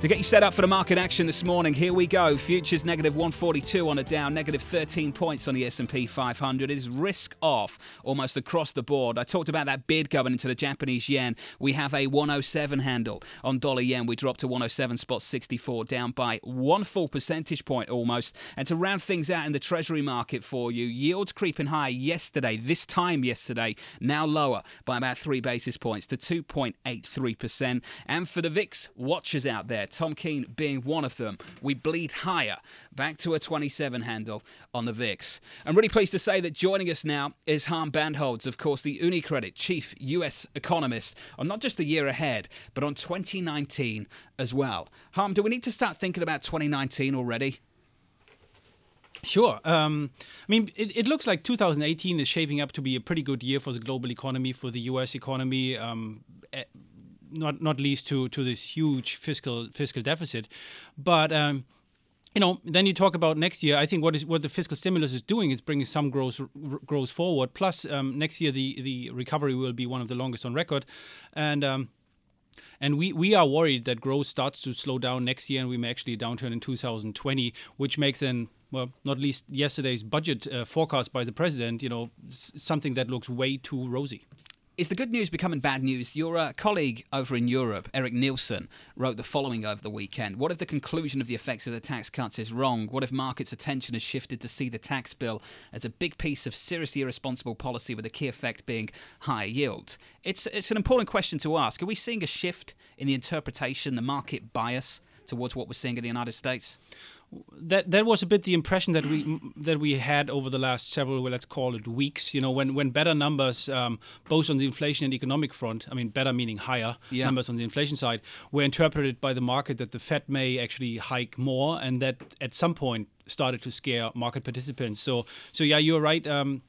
To get you set up for the market action this morning, here we go. Futures negative 142 on a down, negative 13 points on the S&P 500. It is risk off almost across the board. I talked about that bid going into the Japanese yen. We have a 107 handle on dollar yen. We dropped to 107 spot 64, down by one full percentage point almost. And to round things out in the treasury market for you, yields creeping high yesterday, this time yesterday, now lower by about three basis points to 2.83%. And for the VIX watchers out there, Tom Keene being one of them. We bleed higher, back to a 27 handle on the VIX. I'm really pleased to say that joining us now is Harm Bandholz, of course, the UniCredit chief US economist, on not just the year ahead, but on 2019 as well. Harm, do we need to start thinking about 2019 already? Sure. Um, I mean, it, it, looks like 2018 is shaping up to be a pretty good year for the global economy, for the U.S. economy. Um, not not least to to this huge fiscal fiscal deficit, but. Um, you know, then you talk about next year. I think what is what the fiscal stimulus is doing is bringing some growth growth forward. Plus, um, next year the the recovery will be one of the longest on record, and um, and we, we are worried that growth starts to slow down next year and we may actually downturn in 2020, which makes then, well, not least yesterday's budget uh, forecast by the president, you know, something that looks way too rosy. Is the good news becoming bad news? Your uh, colleague over in Europe, Eric Nielsen, wrote the following over the weekend. What if the conclusion of the effects of the tax cuts is wrong? What if markets' attention has shifted to see the tax bill as a big piece of seriously irresponsible policy with a key effect being higher yields? It's, it's an important question to ask. Are we seeing a shift in the interpretation, the market bias towards what we're seeing in the United States? That that was a bit the impression that we that we had over the last several well, let's call it weeks you know when when better numbers um, both on the inflation and economic front i mean better meaning higher yeah. numbers on the inflation side were interpreted by the market that the fed may actually hike more and that at some point started to scare market participants so so yeah you're right um,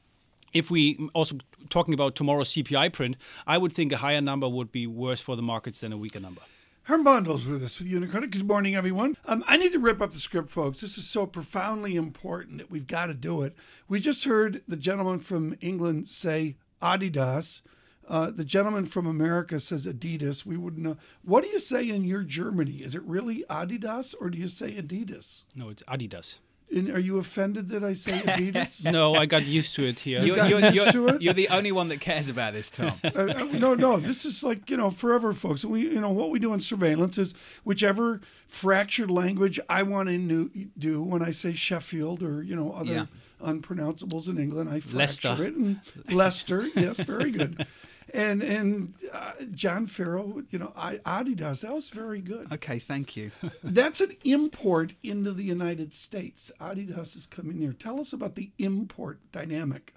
if we also talking about tomorrow's CPI print, I would think a higher number would be worse for the markets than a weaker number. Harm Bandholz with us with UniCredit. Good morning, everyone. Um, I need to rip up the script, folks. This is so profoundly important that we've got to do it. We just heard the gentleman from England say Adidas. Uh, the gentleman from America says Adidas. We wouldn't know. What do you say in your Germany? Is it really Adidas or do you say Adidas? No, it's Adidas. And are you offended that I say Adidas? no, I got used to it here. You got you're, used you're, to it? you're the only one that cares about this, Tom. uh, uh, no, no, this is like you know forever, folks. We, you know, what we do in surveillance is whichever fractured language I want to do when I say Sheffield or you know other yeah. unpronounceables in England, I fracture Leicester. it. And Leicester, yes, very good and and uh, John Ferro, you know, I, Adidas. That was very good. Okay, thank you. That's an import into the United States. Adidas is coming here. Tell us about the import dynamic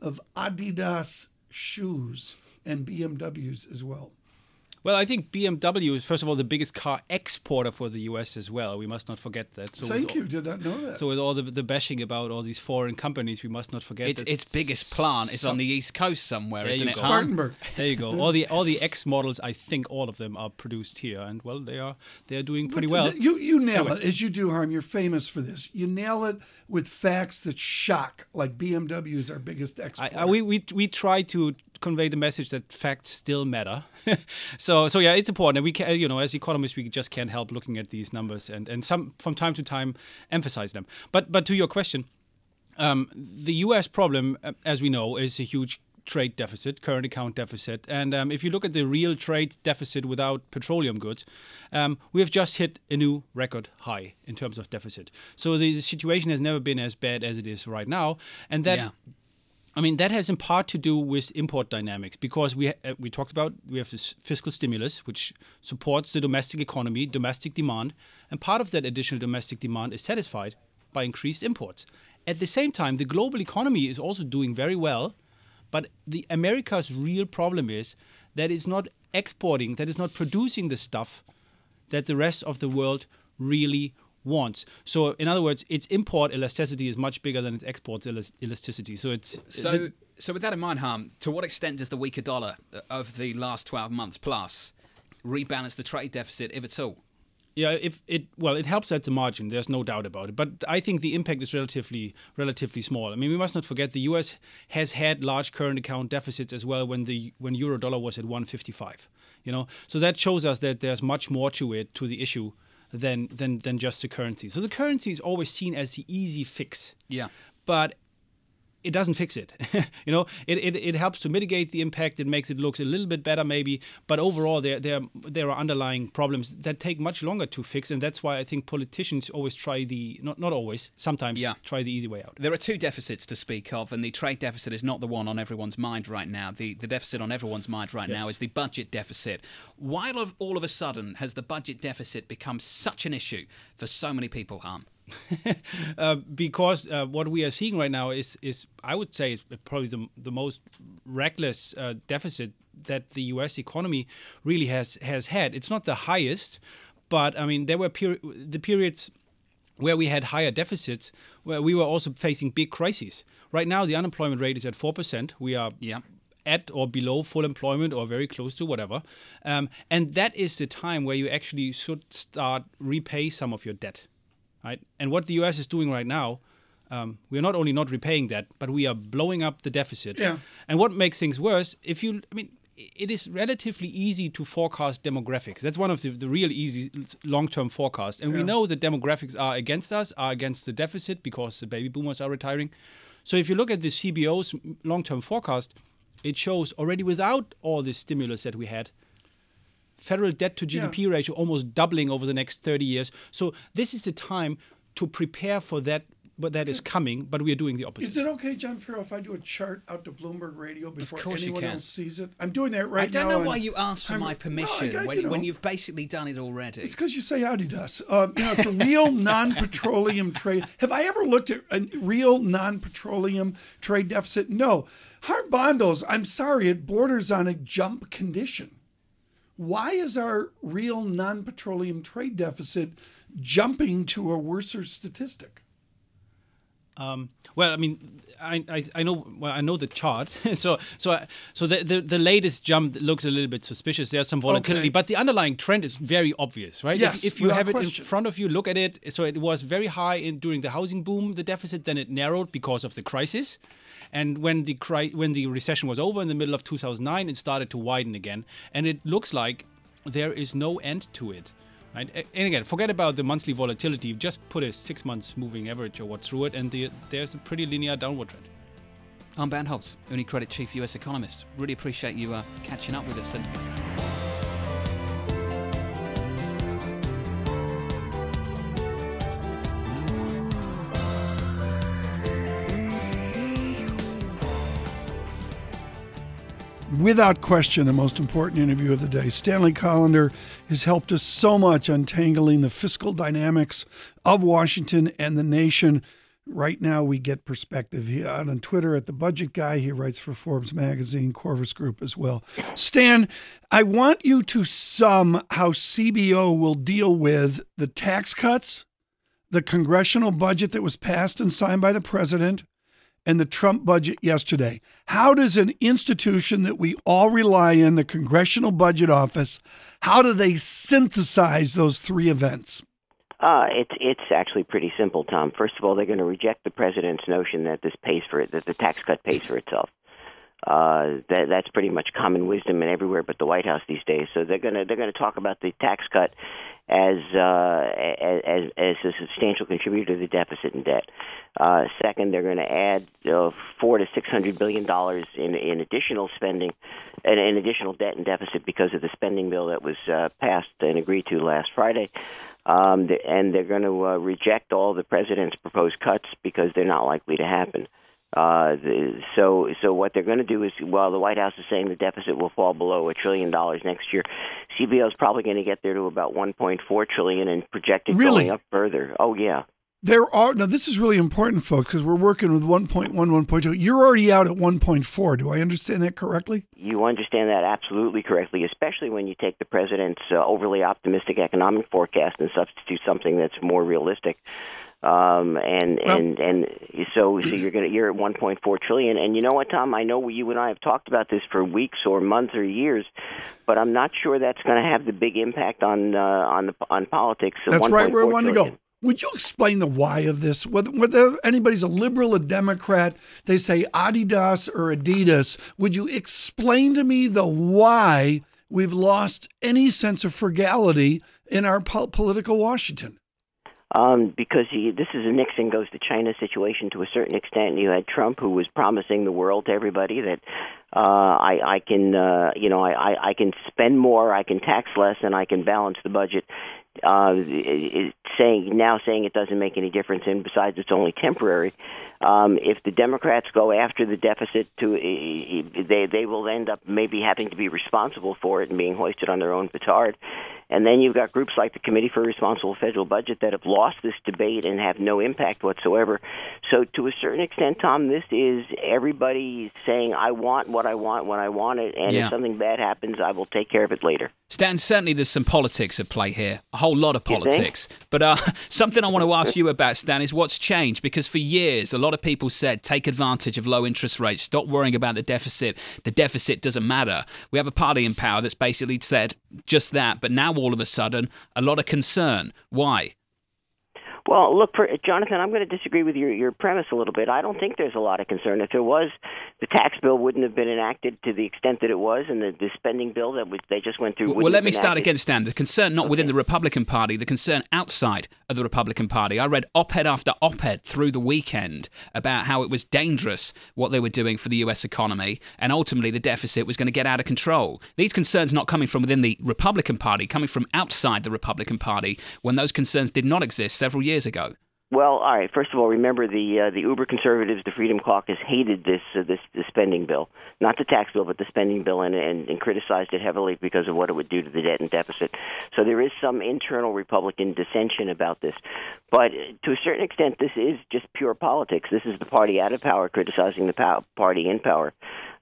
of Adidas shoes and BMWs as well. Well, I think BMW is first of all the biggest car exporter for the U.S. as well. We must not forget that. So Thank you. All, Did not know that. So with all the, the bashing about all these foreign companies, we must not forget its its biggest plant is on the east coast somewhere, there isn't it? Spartanburg. There you go. all the all the X models, I think all of them are produced here, and well, they are they are doing pretty well. You you nail anyway. it as you do, Harm. You're famous for this. You nail it with facts that shock, like BMW is our biggest exporter. I, I, we we we try to convey the message that facts still matter. so so yeah, it's important. And we can, you know, as economists, we just can't help looking at these numbers and and some from time to time emphasize them. But but to your question, um, the U.S. problem, uh, as we know, is a huge trade deficit, current account deficit. And um, if you look at the real trade deficit without petroleum goods, um, we have just hit a new record high in terms of deficit. So the, the, situation has never been as bad as it is right now. And that yeah. I mean, that has in part to do with import dynamics because we uh, we talked about we have this fiscal stimulus which supports the domestic economy, domestic demand, and part of that additional domestic demand is satisfied by increased imports. At the same time, the global economy is also doing very well, but the America's real problem is that it's not exporting, that it's not producing the stuff that the rest of the world really wants. So, in other words, its import elasticity is much bigger than its export elasticity. So, it's so. so, with that in mind, Harm, to what extent does the weaker dollar uh, of the last 12 months plus rebalance the trade deficit, if at all? Yeah, if it well, it helps at the margin. There's no doubt about it. But I think the impact is relatively relatively small. I mean, we must not forget the U.S. has had large current account deficits as well when the when euro dollar was at 155. You know, so that shows us that there's much more to it to the issue than than than just the currency. So the currency is always seen as the easy fix. Yeah. But it doesn't fix it. you know, it, it, it helps to mitigate the impact. It makes it look a little bit better, maybe. But overall, there there there are underlying problems that take much longer to fix, and that's why I think politicians always try the not not always, sometimes yeah. try the easy way out. There are two deficits to speak of, and the trade deficit is not the one on everyone's mind right now. The the deficit on everyone's mind right yes. now is the budget deficit. Why all of a sudden has the budget deficit become such an issue for so many people, Harm? uh, because uh, what we are seeing right now is, is I would say, is probably the, the most reckless uh, deficit that the U.S. economy really has has had. It's not the highest, but I mean there were peri- the periods where we had higher deficits, where we were also facing big crises. Right now, the unemployment rate is at four percent. We are yeah at or below full employment or very close to whatever. Um, and that is the time where you actually should start repay some of your debt right? And what the U.S. is doing right now, um, we are not only not repaying that, but we are blowing up the deficit. Yeah. And what makes things worse, if you, I mean, it is relatively easy to forecast demographics. That's one of the, the real easy long-term forecasts. And yeah. we know that demographics are against us, are against the deficit because the baby boomers are retiring. So if you look at the CBO's long-term forecast, it shows already without all this stimulus that we had, federal debt to GDP yeah. ratio almost doubling over the next 30 years. So this is the time to prepare for that but that is coming, but we are doing the opposite. Is it okay, John Ferro, if I do a chart out to Bloomberg Radio before anyone else sees it? I'm doing that right now. I don't know why you asked for I'm, my permission no, when, you know, when, you've basically done it already. It's because you say Adidas. Uh, you know, it's a real non-petroleum trade. Have I ever looked at a real non-petroleum trade deficit? No. Harm Bandholz, I'm sorry, it borders on a jump condition why is our real non petroleum trade deficit jumping to a worser statistic? Um, well, I mean, I, I, I, know well I know the chart, so so so the, the, the latest jump looks a little bit suspicious. There's some volatility, okay. but the underlying trend is very obvious, right? Yes, if, if you have it question. in front of you, look at it. So it was very high in during the housing boom, the deficit. Then it narrowed because of the crisis. And when the cri- when the recession was over in the middle of 2009, it started to widen again, and it looks like there is no end to it. And again, forget about the monthly volatility. Just put a six months moving average or what through it, and the, there's a pretty linear downward trend. Harm Bandholz, UniCredit Chief US Economist. Really appreciate you uh, catching up with us. And without question, the most important interview of the day. Stanley Collender has helped us so much untangling the fiscal dynamics of Washington and the nation. Right now, we get perspective. He out on Twitter at the Budget Guy. He writes for Forbes magazine, Qorvis Group as well. Stan, I want you to sum how CBO will deal with the tax cuts, the congressional budget that was passed and signed by the president, and the Trump budget yesterday. How does an institution that we all rely on, the Congressional Budget Office, how do they synthesize those three events? Uh, it's it's actually pretty simple, Tom. First of all, they're going to reject the president's notion that this pays for it, that the tax cut pays for itself. Uh, that that's pretty much common wisdom in everywhere but the White House these days. So they're gonna they're gonna talk about the tax cut as uh, as as a substantial contributor to the deficit and debt. Uh, second, they're going to add uh, four to six hundred billion dollars in in additional spending and in additional debt and deficit because of the spending bill that was uh, passed and agreed to last Friday. Um, and they're going to uh, reject all the president's proposed cuts because they're not likely to happen. Uh, the, so, so what they're going to do is, well, the White House is saying the deficit will fall below a trillion dollars next year, CBO is probably going to get there to about 1.4 trillion and projected really? going up further. Oh yeah, There are now. This is really important, folks, because we're working with 1.1, 1.2. You're already out at 1.4. Do I understand that correctly? You understand that absolutely correctly, especially when you take the president's uh, overly optimistic economic forecast and substitute something that's more realistic. Um, and Well- and and so so you're gonna you're at 1.4 trillion. And you know what, Tom? I know you and I have talked about this for weeks or months or years, but I'm not sure that's going to have the big impact on uh, on the on politics. That's right where I 1.4 wanted to go. Would you explain the why of this? Whether, whether anybody's a liberal, a Democrat, they say Adidas or Adidas. Would you explain to me the why we've lost any sense of frugality in our po- political Washington? Um, because he, this is a Nixon goes to China situation to a certain extent. You had Trump, who was promising the world to everybody that uh, I, I can, uh, you know, I, I, I can spend more, I can tax less, and I can balance the budget. Uh, saying now saying it doesn't make any difference, and besides, it's only temporary. Um, if the Democrats go after the deficit, to they they will end up maybe having to be responsible for it and being hoisted on their own petard. And then you've got groups like the Committee for a Responsible Federal Budget that have lost this debate and have no impact whatsoever. So, to a certain extent, Tom, this is everybody saying, I want what I want when I want it, and Yeah. if something bad happens, I will take care of it later. Stan, certainly there's some politics at play here, a whole lot of politics. But uh, something I want to ask you about, Stan, is what's changed? Because for years, a lot of people said take advantage of low interest rates, stop worrying about the deficit. The deficit doesn't matter. We have a party in power that's basically said just that. But now all of a sudden, a lot of concern. Why? Well, look, for, Jonathan, I'm going to disagree with your, your premise a little bit. I don't think there's a lot of concern. If there was, the tax bill wouldn't have been enacted to the extent that it was, and the, the spending bill that was, they just went through. Well, let me start again, Stan. The concern not within the Republican Party, the concern outside of the Republican Party. I read op ed after op ed through the weekend about how it was dangerous what they were doing for the US economy, and ultimately the deficit was going to get out of control. These concerns not coming from within the Republican Party, coming from outside the Republican Party, when those concerns did not exist several years ago. Well, all right. First of all, remember the uh, the uber conservatives, the Freedom Caucus, hated this uh, this the spending bill, not the tax bill, but the spending bill, and, and and criticized it heavily because of what it would do to the debt and deficit. So there is some internal Republican dissension about this, but uh, to a certain extent, this is just pure politics. This is the party out of power criticizing the pow- party in power.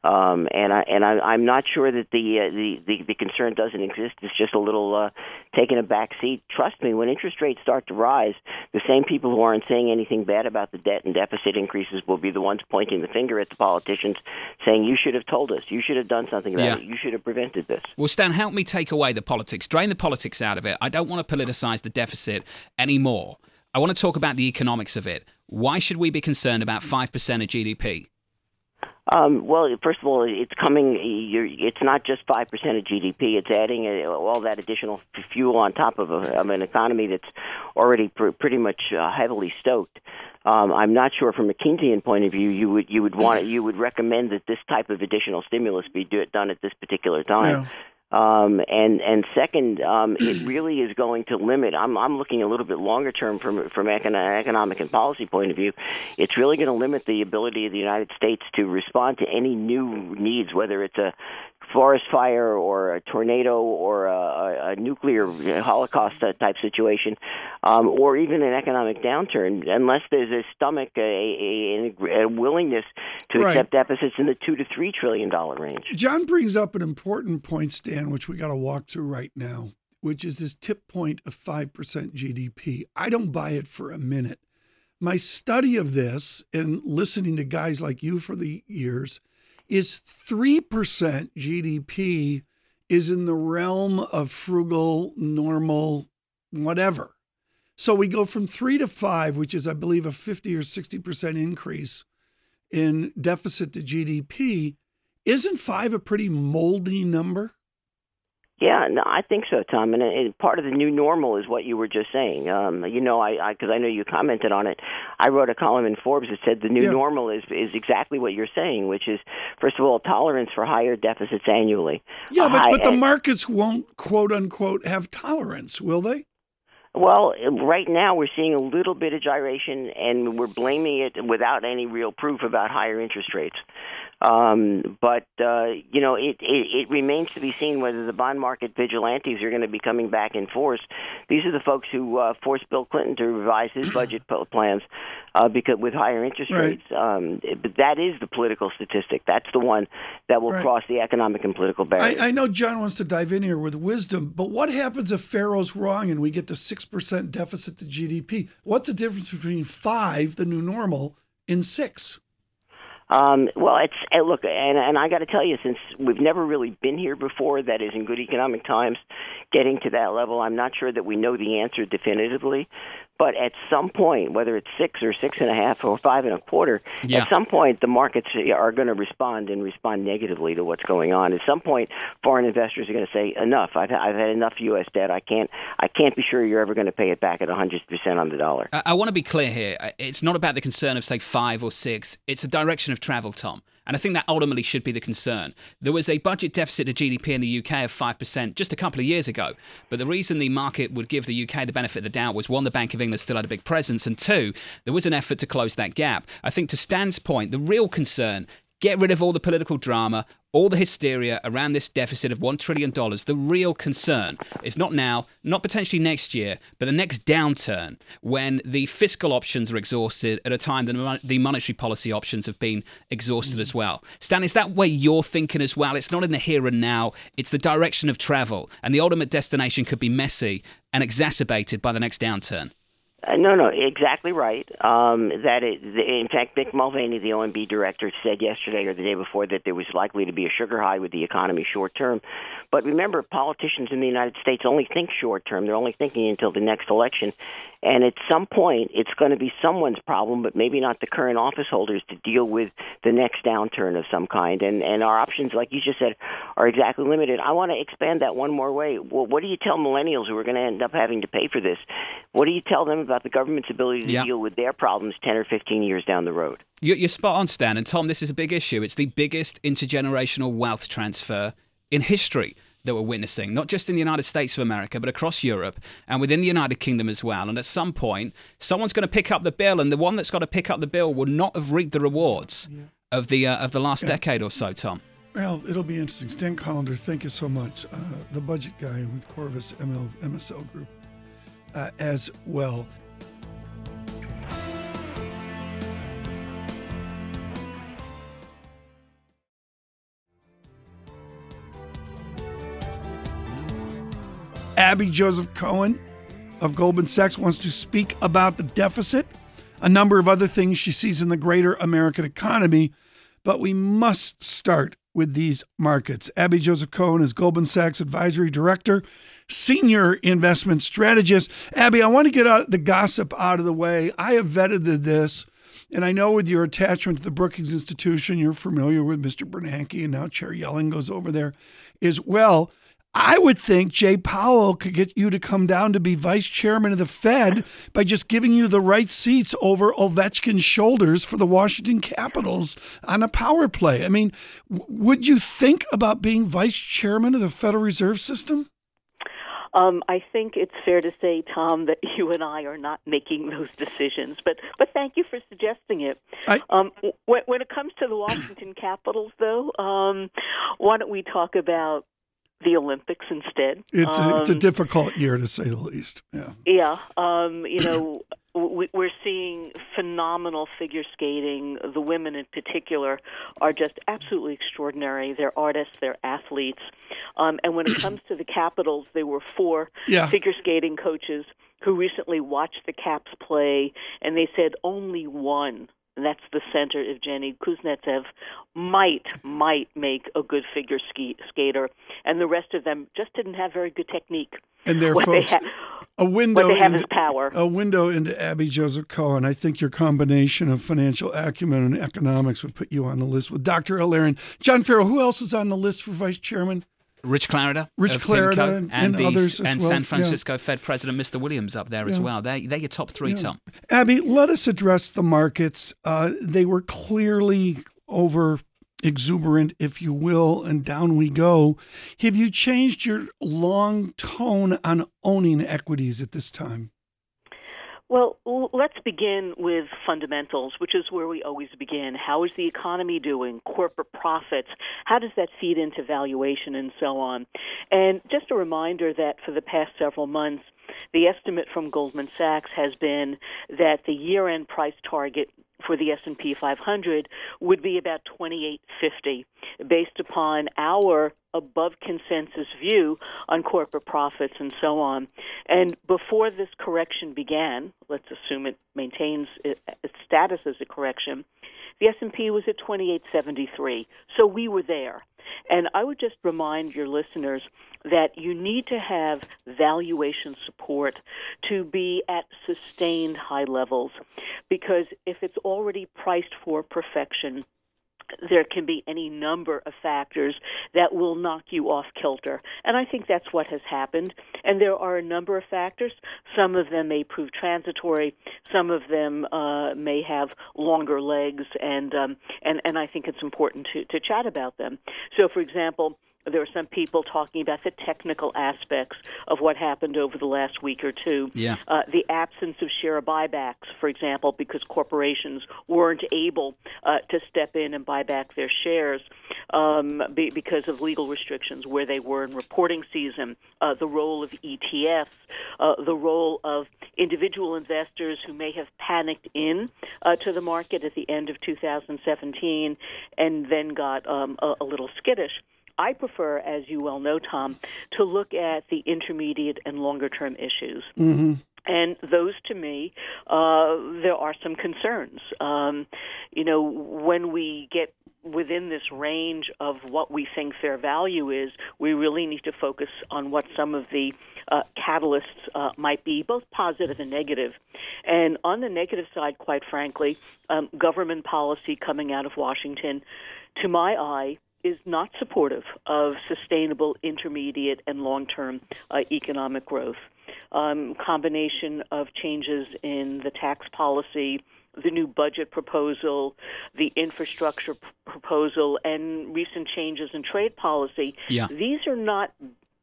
Um, and I and I, I'm not sure that the, uh, the the the concern doesn't exist. It's just a little uh, taking a back seat. Trust me, when interest rates start to rise, the same people who aren't saying anything bad about the debt and deficit increases will be the ones pointing the finger at the politicians, saying you should have told us, you should have done something about Yeah. it, you should have prevented this. Well, Stan, help me take away the politics, drain the politics out of it. I don't want to politicize the deficit anymore. I want to talk about the economics of it. Why should we be concerned about 5% of GDP? Um, well, first of all, it's coming. It's not just five percent of GDP. It's adding uh, all that additional fuel on top of, a, of an economy that's already pr- pretty much uh, heavily stoked. Um, I'm not sure, from a Keynesian point of view, you would you would want you would recommend that this type of additional stimulus be do, done at this particular time. Um, and and second, um, it really is going to limit. I'm I'm looking a little bit longer term from from an economic and policy point of view. It's really going to limit the ability of the United States to respond to any new needs, whether it's a forest fire or a tornado or a, a, nuclear holocaust type situation, um, or even an economic downturn, unless there's a stomach, a, a, a willingness to Right. accept deficits in the two to three trillion dollar range. John brings up an important point, Stan, which we got to walk through right now, which is this tip point of 5% GDP. I don't buy it for a minute. My study of this and listening to guys like you for the years is 3% GDP is in the realm of frugal, normal, whatever. So we go from three to five, which is, I believe, a 50 or 60% increase in deficit to GDP. Isn't five a pretty moldy number? Yeah, no, I think so, Tom. And, and part of the new normal is what you were just saying. Um, you know, I because I, know you commented on it. I wrote a column in Forbes that said the new Yeah. normal is is exactly what you're saying, which is first of all tolerance for higher deficits annually. Yeah, but, high- but the and- markets won't quote unquote have tolerance, will they? Well, right now we're seeing a little bit of gyration, and we're blaming it without any real proof about higher interest rates. Um, but uh, you know, it, it it remains to be seen whether the bond market vigilantes are going to be coming back in force. These are the folks who uh, forced Bill Clinton to revise his budget plans uh, because with higher interest Right. rates. Um, but that is the political statistic. That's the one that will Right. cross the economic and political barriers. I, I know John wants to dive in here with wisdom, but what happens if Ferro's wrong and we get to 6% deficit to GDP? What's the difference between five, the new normal, and six? Um, well, it's uh, look, and and I got to tell you, since we've never really been here before, that is in good economic times, getting to that level, I'm not sure that we know the answer definitively. But at some point, whether it's six or six and a half or five and a quarter, Yeah. at some point the markets are going to respond and respond negatively to what's going on. At some point, foreign investors are going to say, "Enough! I've I've had enough U.S. debt. I can't I can't be sure you're ever going to pay it back at 100 percent on the dollar." I, I want to be clear here. It's not about the concern of, say, five or six. It's the direction of travel, Tom. And I think that ultimately should be the concern. There was a budget deficit to GDP in the UK of 5% just a couple of years ago. But the reason the market would give the UK the benefit of the doubt was one, the Bank of England still had a big presence, and two, there was an effort to close that gap. I think to Stan's point, the real concern Get rid of all the political drama, all the hysteria around this deficit of $1 trillion. The real concern is not now, not potentially next year, but the next downturn when the fiscal options are exhausted at a time that the the monetary policy options have been exhausted as well. Stan, is that way you're thinking as well? It's not in the here and now, it's the direction of travel, and the ultimate destination could be messy and exacerbated by the next downturn. Uh, no, no, exactly right. Um, that it, in fact, Mick Mulvaney, the OMB director, said yesterday or the day before that there was likely to be a sugar high with the economy short term. But remember, politicians in the United States only think short term. They're only thinking until the next election. And at some point, it's going to be someone's problem, but maybe not the current office holders to deal with the next downturn of some kind. And and our options, like you just said, are exactly limited. I want to expand that one more way. Well, what do you tell millennials who are going to end up having to pay for this? What do you tell them about the government's ability to Yeah. deal with their problems 10 or 15 years down the road? You- You're spot on, Stan. And Tom, this is a big issue. It's the biggest intergenerational wealth transfer in history that we're witnessing, not just in the United States of America, but across Europe and within the United Kingdom as well. And at some point, someone's going to pick up the bill, and the one that's got to pick up the bill will not have reaped the rewards of the uh, of the last decade or so. Tom. Well, it'll be interesting. Stan Collender, thank you so much. Uh, the budget guy with Qorvis ML, MSL Group uh, as well. Abby Joseph Cohen of Goldman Sachs wants to speak about the deficit, a number of other things she sees in the greater American economy, but we must start with these markets. Abby Joseph Cohen is Goldman Sachs Advisory Director, Senior Investment Strategist. Abby, I want to get out the gossip out of the way. I have vetted this, and I know with your attachment to the Brookings Institution, you're familiar with Mr. Bernanke, and now Chair Yellen goes over there as well. I would think Jay Powell could get you to come down to be vice chairman of the Fed by just giving you the right seats over Ovechkin's shoulders for the Washington Capitals on a power play. I mean, would you think about being vice chairman of the Federal Reserve System? Um, I think it's fair to say, Tom, that you and I are not making those decisions. But but thank you for suggesting it. I- um, when, when it comes to the Washington Capitals, though, um, why don't we talk about the Olympics instead? It's a, it's a Um, difficult year to say the least. Yeah. Yeah, um, you know, we, we're seeing phenomenal figure skating. The women, in particular, are just absolutely extraordinary. They're artists, they're athletes. Um, and when it comes to the Capitals, there were four Yeah. figure skating coaches who recently watched the Caps play, and they said only one. And that's the center, Evgeny Kuznetsov, might might make a good figure ski, skater, and the rest of them just didn't have very good technique. And there, What they folks, ha- a window what they have into, is power. a window into Abby Joseph Cohen. I think your combination of financial acumen and economics would put you on the list with Dr. El-Erian. John Ferro, who else is on the list for vice chairman? Rich Clarida, Rich Clarida and- and, the, others and well, San yeah. Francisco Fed President Mr. Williams up there as well. They they're your top three, Yeah. Tom. Abby, let us address the markets. Uh, they were clearly over exuberant, if you will, and down we go. Have you changed your long tone on owning equities at this time? Well, let's begin with fundamentals, which is where we always begin. How is the economy doing? Corporate profits? How does that feed into valuation and so on? And just a reminder that for the past several months, the estimate from Goldman Sachs has been that the year-end price target for the S&P 500 would be about 2850 based upon our above consensus view on corporate profits and so on. And before this correction began, let's assume it maintains its status as a correction, the S&P was at 2873. So we were there. And I would just remind your listeners that you need to have valuation support to be at sustained high levels because if it's already priced for perfection, there can be any number of factors that will knock you off kilter. And I think that's what has happened. And there are a number of factors. Some of them may prove transitory. Some of them uh, may have longer legs. And, um, and, and I think it's important to, to chat about them. So, for example, there were some people talking about the technical aspects of what happened over the last week or two. Yeah. Uh, the absence of share buybacks, for example, because corporations weren't able uh, to step in and buy back their shares um, be, because of legal restrictions where they were in reporting season. Uh, the role of ETFs, uh, the role of individual investors who may have panicked in uh, to the market at the end of 2017 and then got um, a, a little skittish. I prefer, as you well know, Tom, to look at the intermediate and longer term issues. Mm-hmm. And those, to me, uh, there are some concerns. Um, you know, when we get within this range of what we think fair value is, we really need to focus on what some of the uh, catalysts uh, might be, both positive and negative. And on the negative side, quite frankly, um, government policy coming out of Washington, to my eye, is not supportive of sustainable intermediate and long term uh, economic growth. Um, combination of changes in the tax policy, the new budget proposal, the infrastructure p- proposal, and recent changes in trade policy. Yeah. These are not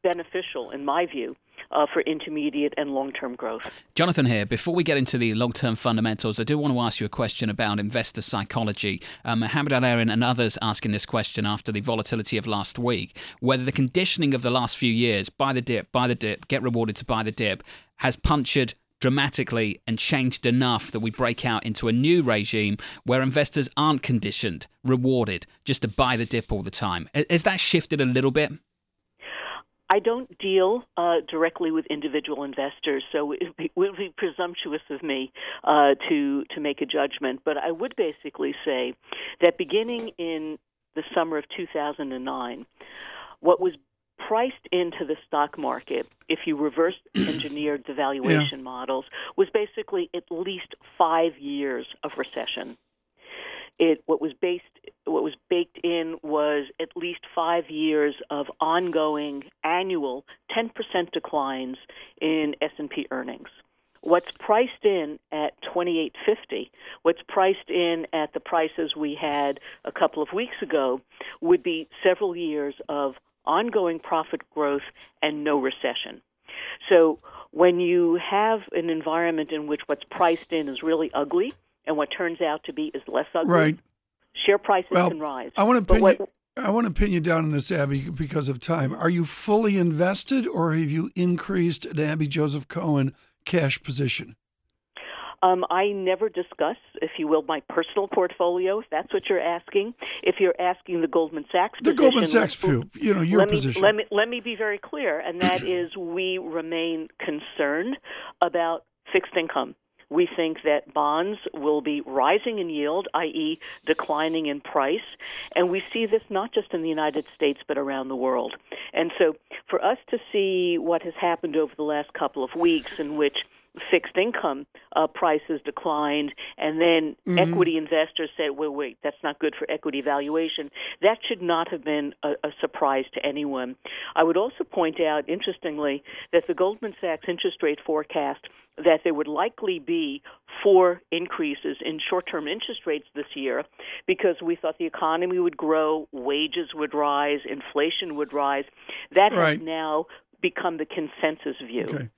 beneficial, in my view, uh, for intermediate and long term growth. Jonathan here. Before we get into the long term fundamentals, I do want to ask you a question about investor psychology. Um, Mohamed El-Erian and others asking this question after the volatility of last week whether the conditioning of the last few years, buy the dip, buy the dip, get rewarded to buy the dip, has punctured dramatically and changed enough that we break out into a new regime where investors aren't conditioned, rewarded, just to buy the dip all the time. Has that shifted a little bit? I don't deal uh, directly with individual investors, so it would be, presumptuous of me uh, to to make a judgment. But I would basically say that beginning in the summer of 2009, what was priced into the stock market, if you reverse engineered the valuation yeah. models, was basically at least five years of recession. It what was based what was baked in was at least five years of ongoing annual 10% declines in S&P earnings. What's priced in at 2850, what's priced in at the prices we had a couple of weeks ago would be several years of ongoing profit growth and no recession. So when you have an environment in which what's priced in is really ugly, and what turns out to be is less ugly. Right. Share prices well, can rise. I want to pin what, you, I want to pin you down on this, Abby, because of time. Are you fully invested, or have you increased an Abby Joseph Cohen cash position? Um, I never discuss, if you will, my personal portfolio. If that's what you're asking, if you're asking the Goldman Sachs, the position, Goldman Sachs view, you know, your let position. Me, let me let me be very clear, and that is we remain concerned about fixed income. We think that bonds will be rising in yield, i.e., declining in price. And we see this not just in the United States, but around the world. And so for us to see what has happened over the last couple of weeks, in which fixed income uh, prices declined, and then mm-hmm. equity investors said, "Well, wait, that's not good for equity valuation." That should not have been a, a, surprise to anyone. I would also point out, interestingly, that the Goldman Sachs interest rate forecast that there would likely be four increases in short-term interest rates this year because we thought the economy would grow, wages would rise, inflation would rise. That right. has now become the consensus view. Okay.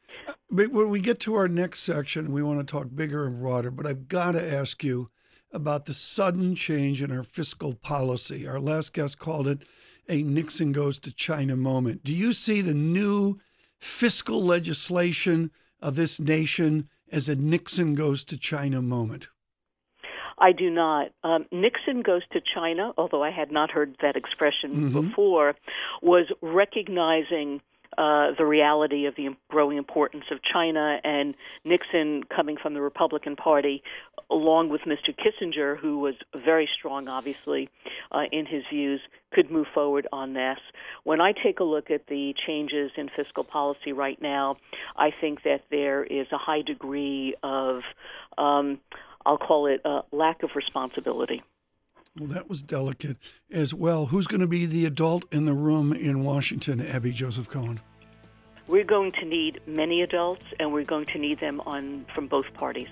But when we get to our next section, we want to talk bigger and broader, but I've got to ask you about the sudden change in our fiscal policy. Our last guest called it a Nixon goes to China moment. Do you see the new fiscal legislation of this nation as a Nixon goes to China moment? I do not. Um, Nixon goes to China, although I had not heard that expression mm-hmm. before, was recognizing uh, the reality of the growing importance of China, and Nixon, coming from the Republican Party, along with Mr. Kissinger, who was very strong, obviously, uh, in his views, could move forward on this. When I take a look at the changes in fiscal policy right now, I think that there is a high degree of, um, I'll call it, a lack of responsibility. Well, that was delicate as well. Who's going to be the adult in the room in Washington, Abby Joseph Cohen? We're going to need many adults, and we're going to need them on from both parties.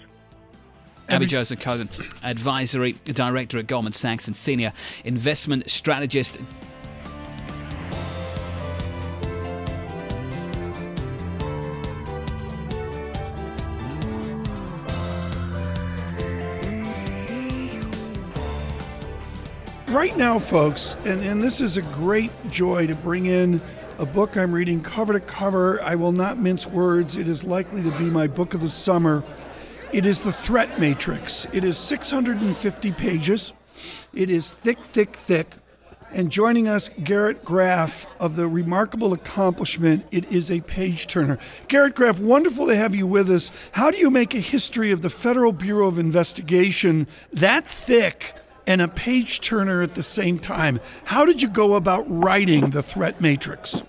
Abby Joseph Cohen, Advisory Director at Goldman Sachs and Senior Investment Strategist. Right now, folks, and, and this is a great joy to bring in a book I'm reading cover to cover. I will not mince words. It is likely to be my book of the summer. It is The Threat Matrix. It is 650 pages. It is thick, thick, thick. And joining us, Garrett Graff of the remarkable accomplishment, it is a page turner. Garrett Graff, wonderful to have you with us. How do you make a history of the Federal Bureau of Investigation that thick and a page turner at the same time. How did you go about writing the threat matrix?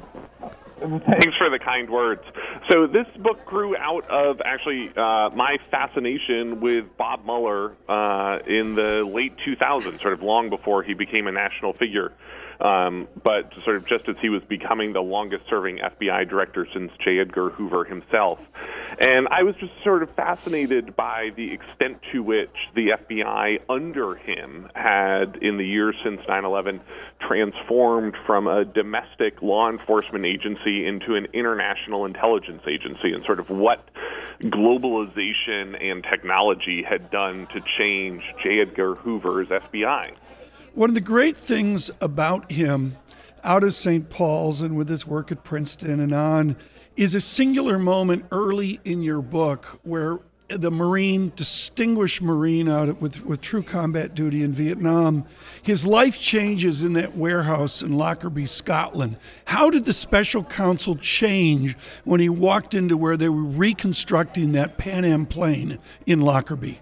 Thanks for the kind words. So this book grew out of actually uh, my fascination with Bob Mueller uh, in the late 2000s, sort of long before he became a national figure. Um, but sort of just as he was becoming the longest serving FBI director since J. Edgar Hoover himself. And I was just sort of fascinated by the extent to which the FBI under him had, in the years since 9 11, transformed from a domestic law enforcement agency into an international intelligence agency, and sort of what globalization and technology had done to change J. Edgar Hoover's FBI. One of the great things about him out of St. Paul's and with his work at Princeton and on is a singular moment early in your book where the Marine, distinguished Marine out with, with true combat duty in Vietnam, his life changes in that warehouse in Lockerbie, Scotland. How did the special counsel change when he walked into where they were reconstructing that Pan Am plane in Lockerbie?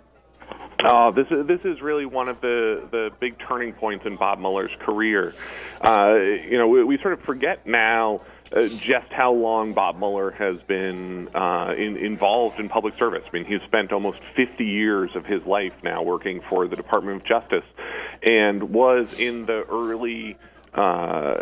Oh, this is this is really one of the the big turning points in Bob Mueller's career. Uh, you know, we, we sort of forget now. Uh, just how long Bob Mueller has been uh, in, involved in public service. I mean, he's spent almost 50 years of his life now working for the Department of Justice and was in the early uh,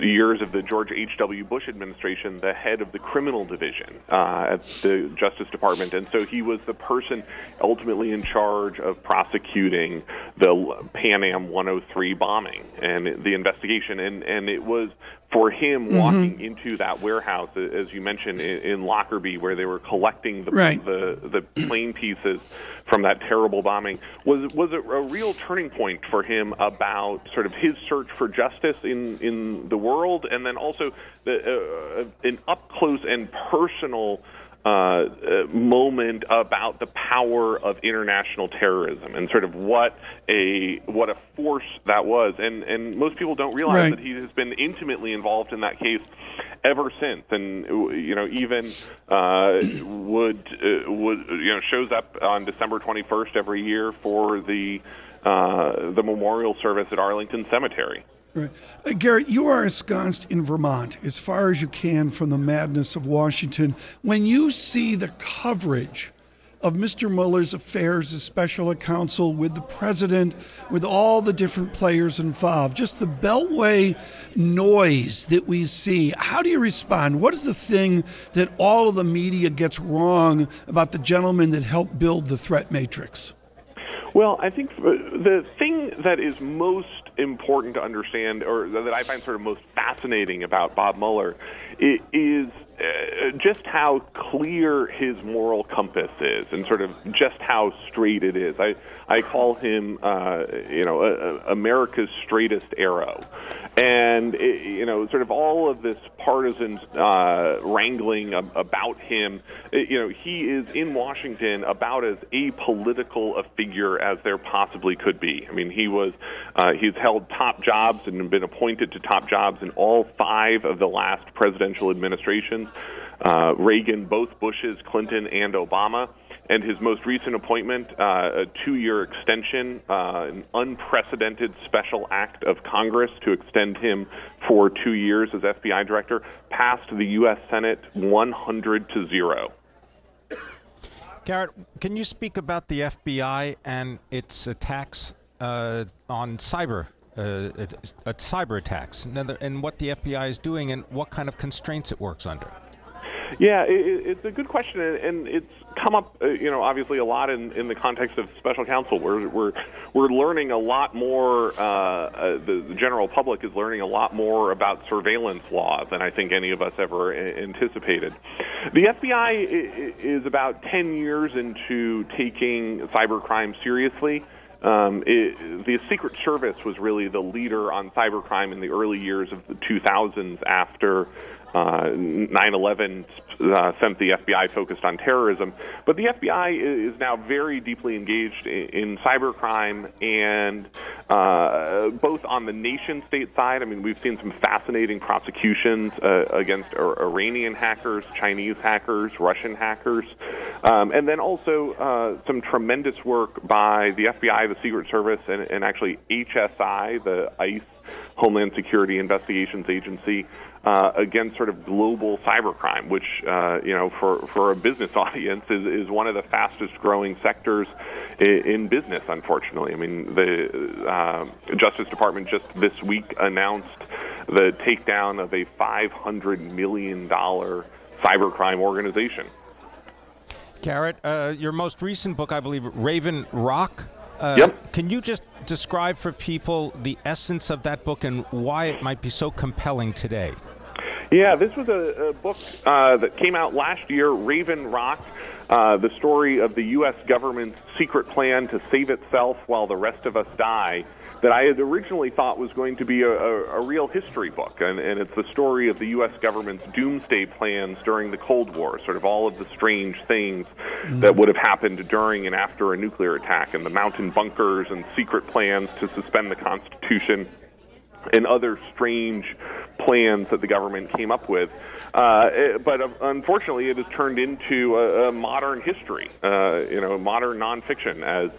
years of the George H.W. Bush administration, the head of the criminal division uh, at the Justice Department. And so he was the person ultimately in charge of prosecuting the Pan Am 103 bombing and the investigation. And, and it was for him mm-hmm. walking into that warehouse, as you mentioned in, in Lockerbie, where they were collecting the, right. the the plane pieces from that terrible bombing, was was a, a real turning point for him about sort of his search for justice in in the world, and then also the, uh, an up close and personal uh, uh, moment about the power of international terrorism and sort of what a what a force that was. And and most people don't realize right. that he has been intimately involved in that case ever since. And you know, even uh, would uh, would you know shows up on December 21st every year for the uh, the memorial service at Arlington Cemetery. Right. Uh, Garrett, you are ensconced in Vermont as far as you can from the madness of Washington. When you see the coverage of Mr. Mueller's affairs as special counsel with the president, with all the different players involved, just the beltway noise that we see, how do you respond? What is the thing that all of the media gets wrong about the gentleman that helped build the threat matrix? Well, I think the thing that is most important to understand, or that I find sort of most fascinating about Bob Mueller, is uh, just how clear his moral compass is, and sort of just how straight it is. I I call him, uh, you know, America's straightest arrow, and it, you know, sort of all of this partisan uh, wrangling about him. It, you know, he is in Washington about as apolitical a figure as there possibly could be. I mean, he was uh, he's held top jobs and been appointed to top jobs in all five of the last presidential administrations. Uh, Reagan, both Bushes, Clinton, and Obama and his most recent appointment, uh, a two year extension, uh, an unprecedented special act of Congress to extend him for two years as FBI director, passed the U.S. Senate 100 to 0. Garrett, can you speak about the FBI and its attacks uh, on cyber? Uh, cyber attacks and what the FBI is doing and what kind of constraints it works under. Yeah, it, it's a good question, and it's come up, uh, you know, obviously a lot in, in the context of special counsel. We're we're we're learning a lot more. Uh, uh, the, the general public is learning a lot more about surveillance law than I think any of us ever anticipated. The FBI is about ten years into taking cybercrime seriously. Um, it, the Secret Service was really the leader on cybercrime in the early years of the 2000s after uh, 9/11 uh, sent the FBI focused on terrorism, but the FBI is now very deeply engaged in, in cybercrime and uh, both on the nation state side. I mean, we've seen some fascinating prosecutions uh, against Iranian hackers, Chinese hackers, Russian hackers, um, and then also uh, some tremendous work by the FBI, the Secret Service, and, and actually HSI, the ICE Homeland Security Investigations Agency, uh, against sort of global cybercrime, which uh, you know for for a business audience is, is one of the fastest growing sectors in, in business. Unfortunately, I mean the uh, Justice Department just this week announced the takedown of a 500 million dollar cybercrime organization. Garrett, uh, your most recent book, I believe, Raven Rock. Uh, yep. Can you just describe for people the essence of that book and why it might be so compelling today? Yeah, this was a, a book uh, that came out last year, Raven Rock. Uh, the story of the U.S. government's secret plan to save itself while the rest of us die, that I had originally thought was going to be a, a, a real history book. And, and, it's the story of the U.S. government's doomsday plans during the Cold War, sort of all of the strange things mm-hmm. that would have happened during and after a nuclear attack, and the mountain bunkers and secret plans to suspend the Constitution and other strange plans that the government came up with. Uh, it, but uh, unfortunately, it has turned into a, a modern history, uh, you know, modern nonfiction as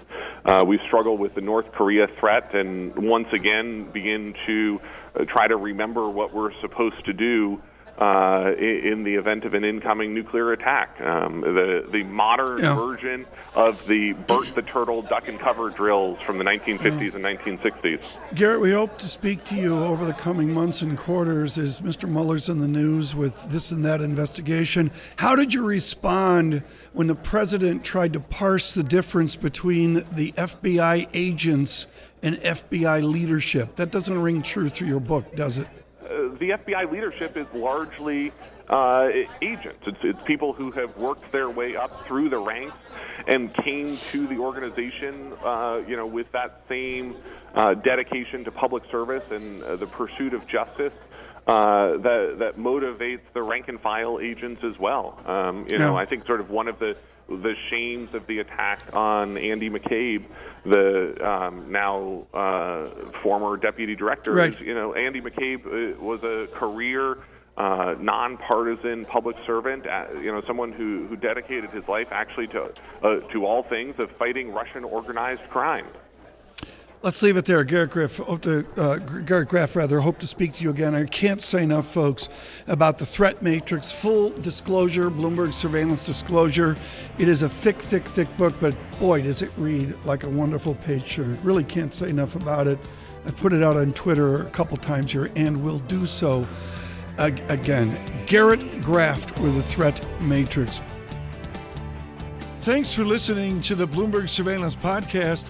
uh, we struggle with the North Korea threat and once again begin to uh, try to remember what we're supposed to do uh, in the event of an incoming nuclear attack. Um, the the modern yeah. version of the Bert the Turtle duck and cover drills from the 1950s and 1960s. Garrett, we hope to speak to you over the coming months and quarters as Mr. Mueller's in the news with this and that investigation. How did you respond when the president tried to parse the difference between the FBI agents and FBI leadership? That doesn't ring true through your book, does it? The FBI leadership is largely uh, agents. It's, it's people who have worked their way up through the ranks and came to the organization, uh, you know, with that same uh, dedication to public service and uh, the pursuit of justice. Uh, that that motivates the rank and file agents as well. Um, you know, I think sort of one of the the shames of the attack on Andy McCabe, the um, now uh, former deputy director. Right. Is, you know, Andy McCabe uh, was a career. Uh, nonpartisan public servant, uh, you know, someone who, who dedicated his life actually to uh, to all things of fighting Russian organized crime. Let's leave it there. Garrett Graff, hope to, uh, Garrett Graff, rather, hope to speak to you again. I can't say enough, folks, about the threat matrix, full disclosure, Bloomberg surveillance disclosure. It is a thick, thick, thick book, but boy, does it read like a wonderful page turner. Really can't say enough about it. I've put it out on Twitter a couple times here and will do so again. Garrett Graff with the threat matrix. Thanks for listening to the Bloomberg Surveillance Podcast.